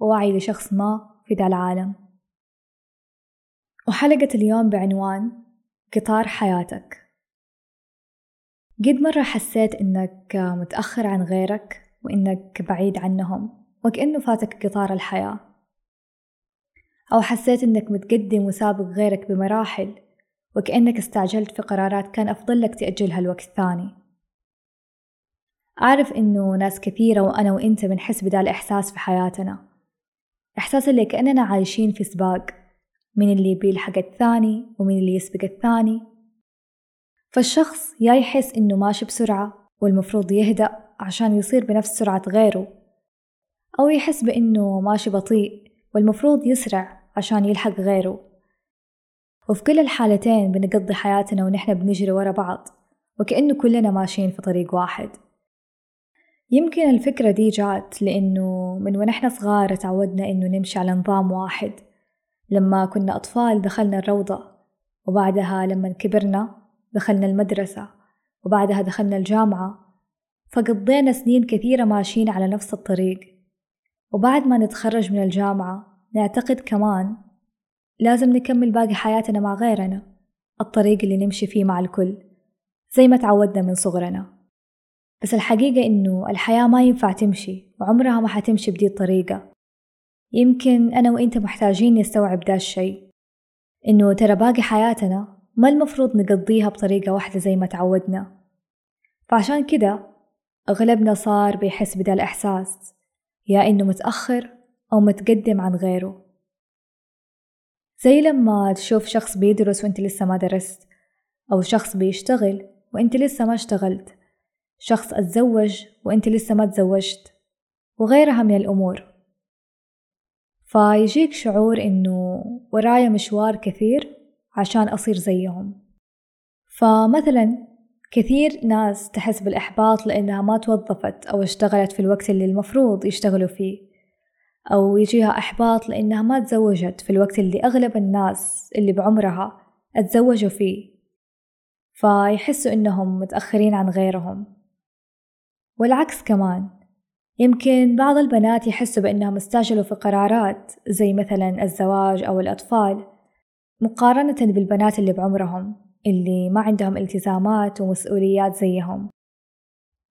ووعي لشخص ما في ذا العالم. وحلقة اليوم بعنوان قطار حياتك. قد مرة حسيت إنك متأخر عن غيرك وإنك بعيد عنهم وكأنه فاتك قطار الحياة. أو حسيت إنك متقدم وسابق غيرك بمراحل وكأنك استعجلت في قرارات كان أفضل لك تأجلها لوقت ثاني. أعرف إنه ناس كثيرة وأنا وإنت بنحس بدا الإحساس في حياتنا. إحساس اللي كأننا عايشين في سباق. من اللي بيلحق الثاني ومن اللي يسبق الثاني. فالشخص يا يحس إنه ماشي بسرعة والمفروض يهدأ عشان يصير بنفس سرعة غيره. أو يحس بإنه ماشي بطيء والمفروض يسرع عشان يلحق غيره. وفي كل الحالتين بنقضي حياتنا ونحن بنجري ورا بعض وكأنه كلنا ماشيين في طريق واحد. يمكن الفكرة دي جات لأنه من ونحن صغار تعودنا إنه نمشي على نظام واحد. لما كنا أطفال دخلنا الروضة وبعدها لما كبرنا دخلنا المدرسة وبعدها دخلنا الجامعة. فقضينا سنين كثيرة ماشيين على نفس الطريق. وبعد ما نتخرج من الجامعة نعتقد كمان لازم نكمل باقي حياتنا مع غيرنا الطريق اللي نمشي فيه مع الكل زي ما تعودنا من صغرنا. بس الحقيقة إنه الحياة ما ينفع تمشي وعمرها ما حتمشي بدي الطريقة. يمكن أنا وإنت محتاجين نستوعب دا الشي إنه ترى باقي حياتنا ما المفروض نقضيها بطريقة واحدة زي ما تعودنا. فعشان كده أغلبنا صار بيحس بدا الإحساس يا إنه متأخر أو متقدم عن غيره. زي لما تشوف شخص بيدرس وإنت لسه ما درست أو شخص بيشتغل وإنت لسه ما اشتغلت. شخص أتزوج وإنت لسه ما تزوجت وغيرها من الأمور. فيجيك شعور إنه ورايا مشوار كثير عشان أصير زيهم. فمثلا كثير ناس تحس بالإحباط لأنها ما توظفت أو اشتغلت في الوقت اللي المفروض يشتغلوا فيه أو يجيها إحباط لأنها ما تزوجت في الوقت اللي أغلب الناس اللي بعمرها اتزوجوا فيه. فيحسوا إنهم متأخرين عن غيرهم. والعكس كمان. يمكن بعض البنات يحسوا بأنهم استعجلوا في قرارات زي مثلا الزواج أو الأطفال مقارنة بالبنات اللي بعمرهم اللي ما عندهم التزامات ومسؤوليات زيهم.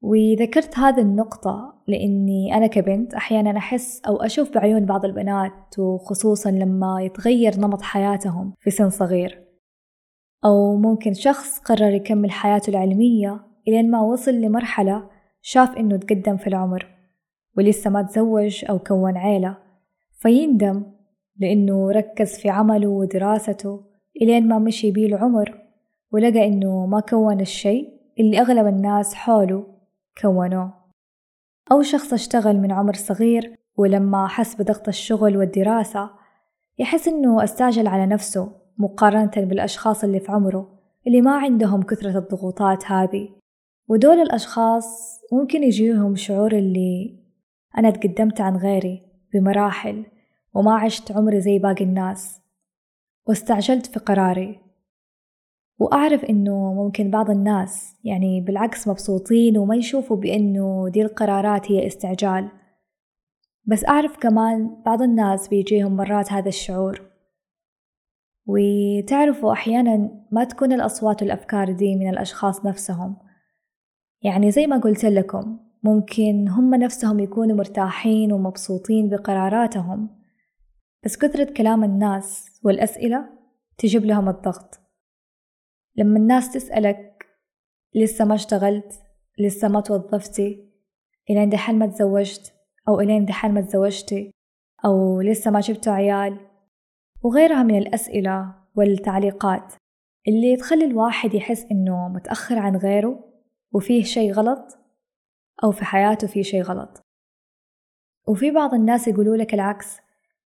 وذكرت هذه النقطة لأني أنا كبنت أحيانا أحس أو أشوف بعيون بعض البنات وخصوصا لما يتغير نمط حياتهم في سن صغير. أو ممكن شخص قرر يكمل حياته العلمية إلين ما وصل لمرحلة شاف إنه تقدم في العمر ولسه ما تزوج أو كون عيلة فيندم لأنه ركز في عمله ودراسته إلين ما مشي بيه العمر ولقى إنه ما كون الشي اللي أغلب الناس حوله كونوه. أو شخص اشتغل من عمر صغير ولما حس بضغط الشغل والدراسة يحس إنه استعجل على نفسه مقارنة بالأشخاص اللي في عمره اللي ما عندهم كثرة الضغوطات هذه. ودول الأشخاص ممكن يجيهم شعور اللي أنا تقدمت عن غيري بمراحل وما عشت عمري زي باقي الناس واستعجلت في قراري. وأعرف إنه ممكن بعض الناس يعني بالعكس مبسوطين وما يشوفوا بإنه دي القرارات هي استعجال. بس أعرف كمان بعض الناس بيجيهم مرات هذا الشعور. وتعرفوا أحيانا ما تكون الأصوات والأفكار دي من الأشخاص نفسهم. يعني زي ما قلت لكم ممكن هم نفسهم يكونوا مرتاحين ومبسوطين بقراراتهم بس كثرة كلام الناس والأسئلة تجيب لهم الضغط. لما الناس تسألك لسه ما اشتغلت؟ لسه ما توظفتي؟ إلين دحين ما تزوجت؟ أو إلين دحين ما تزوجتي؟ أو لسه ما جبتوا عيال؟ وغيرها من الأسئلة والتعليقات اللي تخلي الواحد يحس إنه متأخر عن غيره. وفيه شي غلط أو في حياته فيه شي غلط. وفي بعض الناس يقولوا لك العكس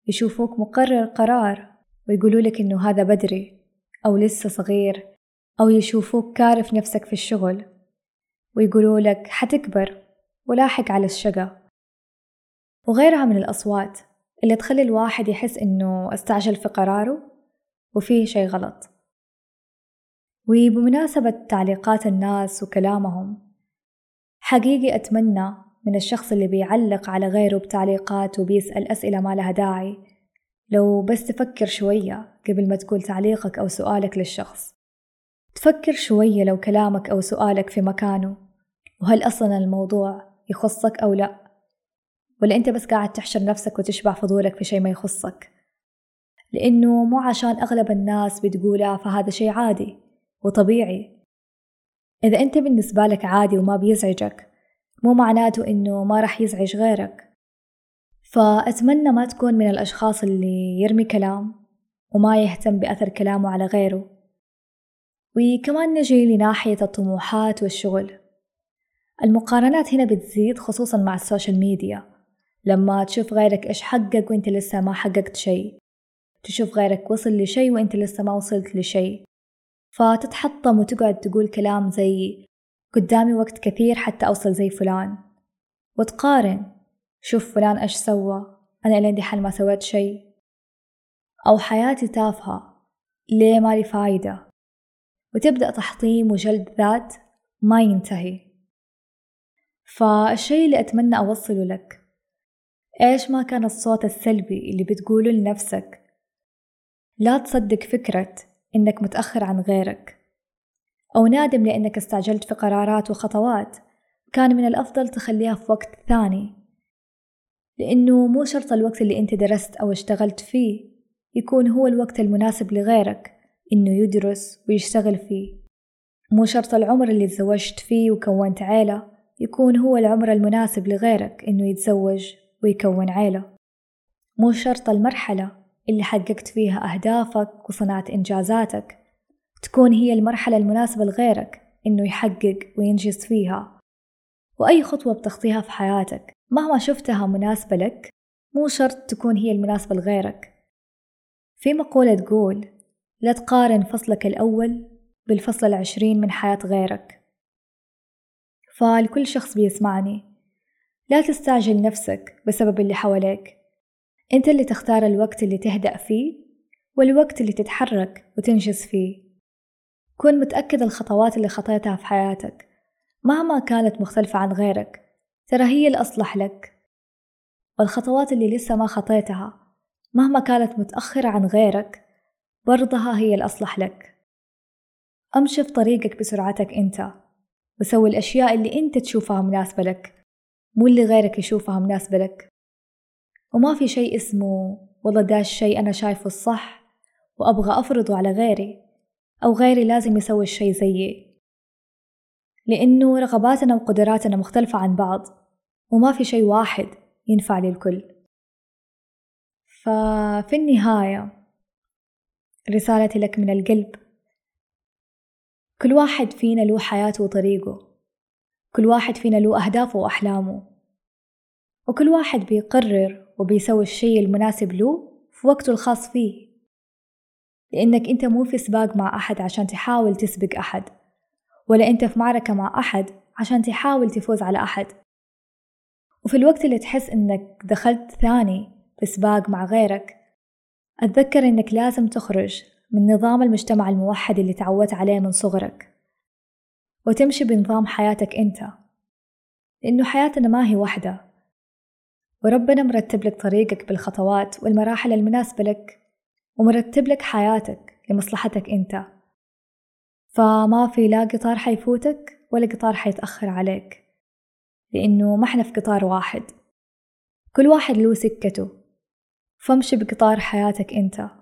يشوفوك مقرر قرار ويقولوا لك إنه هذا بدري أو لسه صغير أو يشوفوك كارف نفسك في الشغل ويقولوا لك حتكبر ولاحق على الشقة. وغيرها من الأصوات اللي تخلي الواحد يحس إنه استعجل في قراره وفيه شي غلط. وبمناسبة تعليقات الناس وكلامهم حقيقي أتمنى من الشخص اللي بيعلق على غيره بتعليقات وبيسأل أسئلة ما لها داعي. لو بس تفكر شوية قبل ما تقول تعليقك أو سؤالك للشخص. تفكر شوية لو كلامك أو سؤالك في مكانه وهل أصلا الموضوع يخصك أو لا؟ ولا أنت بس قاعد تحشر نفسك وتشبع فضولك في شي ما يخصك؟ لأنه مو عشان أغلب الناس بتقولها فهذا شي عادي. وطبيعي. إذا أنت بالنسبة لك عادي وما بيزعجك مو معناته إنه ما رح يزعج غيرك. فأتمنى ما تكون من الأشخاص اللي يرمي كلام وما يهتم بأثر كلامه على غيره. وكمان نجي لناحية الطموحات والشغل. المقارنات هنا بتزيد خصوصا مع ال social media. لما تشوف غيرك إيش حقق وإنت لسه ما حققت شيء. تشوف غيرك وصل لشيء وإنت لسه ما وصلت لشيء. فتتحطم وتقعد تقول كلام زي قدامي وقت كثير حتى أوصل زي فلان وتقارن شوف فلان إيش سوى أنا لين حل ما سويت شيء أو حياتي تافهة ليه مالي فايدة؟ وتبدأ تحطيم وجلد ذات ما ينتهي. فالشيء اللي أتمنى أوصله لك إيش ما كان الصوت السلبي اللي بتقوله لنفسك؟ لا تصدق فكرة إنك متأخر عن غيرك. أو نادم لأنك استعجلت في قرارات وخطوات. كان من الأفضل تخليها في وقت ثاني. لأنه مو شرط الوقت اللي أنت درست أو اشتغلت فيه يكون هو الوقت المناسب لغيرك إنه يدرس ويشتغل فيه. مو شرط العمر اللي تزوجت فيه وكونت عيلة يكون هو العمر المناسب لغيرك إنه يتزوج ويكون عيلة. مو شرط المرحلة اللي حققت فيها أهدافك وصنعت إنجازاتك. تكون هي المرحلة المناسبة لغيرك إنه يحقق وينجز فيها. وأي خطوة بتخطيها في حياتك مهما شفتها مناسبة لك مو شرط تكون هي المناسبة لغيرك. في مقولة تقول لا تقارن فصلك الأول بالفصل العشرين من حياة غيرك فلكل شخص بيسمعني لا تستعجل نفسك بسبب اللي حواليك أنت اللي تختار الوقت اللي تهدأ فيه والوقت اللي تتحرك وتنجز فيه. كن متأكد الخطوات اللي خطيتها في حياتك مهما كانت مختلفة عن غيرك ترى هي الأصلح لك. والخطوات اللي لسه ما خطيتها مهما كانت متأخرة عن غيرك برضها هي الأصلح لك. أمشي في طريقك بسرعتك أنت وسوي الأشياء اللي أنت تشوفها مناسبة لك مو اللي غيرك يشوفها مناسبة لك. وما في شيء اسمه والله دا الشيء أنا شايفه الصح وأبغى أفرضه على غيري أو غيري لازم يسوي الشيء زيي. لأنه رغباتنا وقدراتنا مختلفة عن بعض وما في شيء واحد ينفع للكل. ففي النهاية رسالتي لك من القلب. كل واحد فينا له حياته وطريقه. كل واحد فينا له أهدافه وأحلامه. وكل واحد بيقرر وبيسوي الشي المناسب له في وقته الخاص فيه. لأنك أنت مو في سباق مع أحد عشان تحاول تسبق أحد ولا أنت في معركة مع أحد عشان تحاول تفوز على أحد. وفي الوقت اللي تحس أنك دخلت ثاني في سباق مع غيرك أتذكر أنك لازم تخرج من نظام المجتمع الموحد اللي تعودت عليه من صغرك وتمشي بنظام حياتك أنت. لأنه حياتنا ما هي واحدة. وربنا مرتب لك طريقك بالخطوات والمراحل المناسبة لك ومرتب لك حياتك لمصلحتك أنت. فما في لا قطار حيفوتك ولا قطار حيتأخر عليك لأنه ما إحنا في قطار واحد. كل واحد له سكته. فامشي بقطار حياتك أنت.